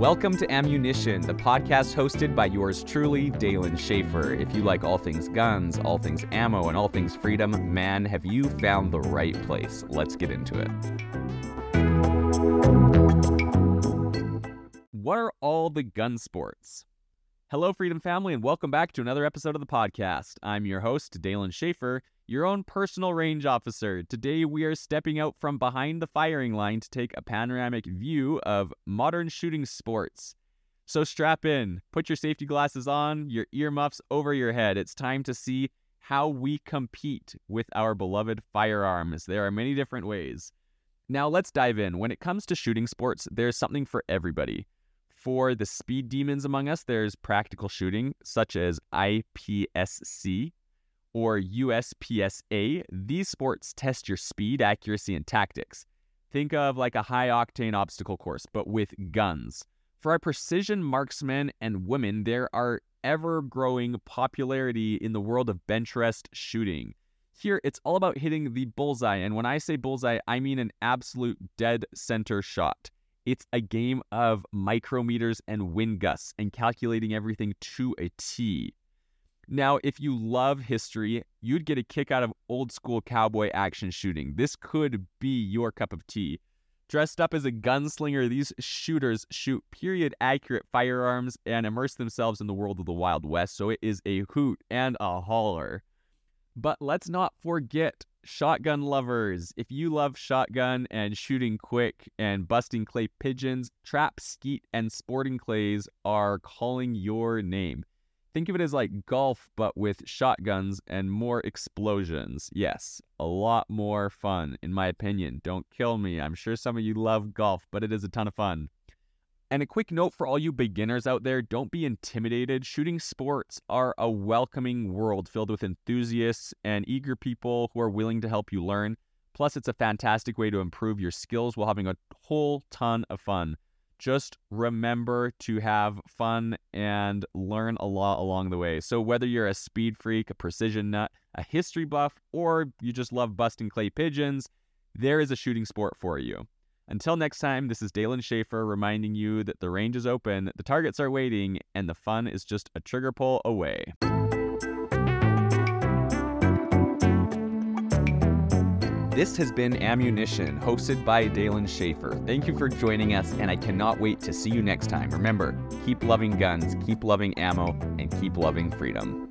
Welcome to Ammunition, the podcast hosted by yours truly, Dalen Schaefer. If you like all things guns, all things ammo, and all things freedom, man, have you found the right place. Let's get into it. What are all the gun sports? Hello, Freedom Family, and welcome back to another episode of the podcast. I'm your host, Dalen Schaefer, your own personal range officer. Today, we are stepping out from behind the firing line to take a panoramic view of modern shooting sports. So strap in, put your safety glasses on, your earmuffs over your head. It's time to see how we compete with our beloved firearms. There are many different ways. Now, let's dive in. When it comes to shooting sports, there's something for everybody. For the speed demons among us, there's practical shooting, such as IPSC, or USPSA, these sports test your speed, accuracy, and tactics. Think of like a high octane obstacle course, but with guns. For our precision marksmen and women, there are ever growing popularity in the world of bench rest shooting. Here, it's all about hitting the bullseye, and when I say bullseye, I mean an absolute dead center shot. It's a game of micrometers and wind gusts and calculating everything to a T. Now, if you love history, you'd get a kick out of old school cowboy action shooting. This could be your cup of tea. Dressed up as a gunslinger, these shooters shoot period accurate firearms and immerse themselves in the world of the Wild West, so it is a hoot and a holler. But let's not forget shotgun lovers. If you love shotgun and shooting quick and busting clay pigeons, trap, skeet, and sporting clays are calling your name. Think of it as like golf, but with shotguns and more explosions. Yes, a lot more fun, in my opinion. Don't kill me. I'm sure some of you love golf, but it is a ton of fun. And a quick note for all you beginners out there don't be intimidated. Shooting sports are a welcoming world filled with enthusiasts and eager people who are willing to help you learn. Plus, it's a fantastic way to improve your skills while having a whole ton of fun just remember to have fun and learn a lot along the way. So, whether you're a speed freak, a precision nut, a history buff, or you just love busting clay pigeons, there is a shooting sport for you. Until next time, this is Dalen Schaefer reminding you that the range is open, the targets are waiting, and the fun is just a trigger pull away. This has been Ammunition, hosted by Dalen Schaefer. Thank you for joining us, and I cannot wait to see you next time. Remember, keep loving guns, keep loving ammo, and keep loving freedom.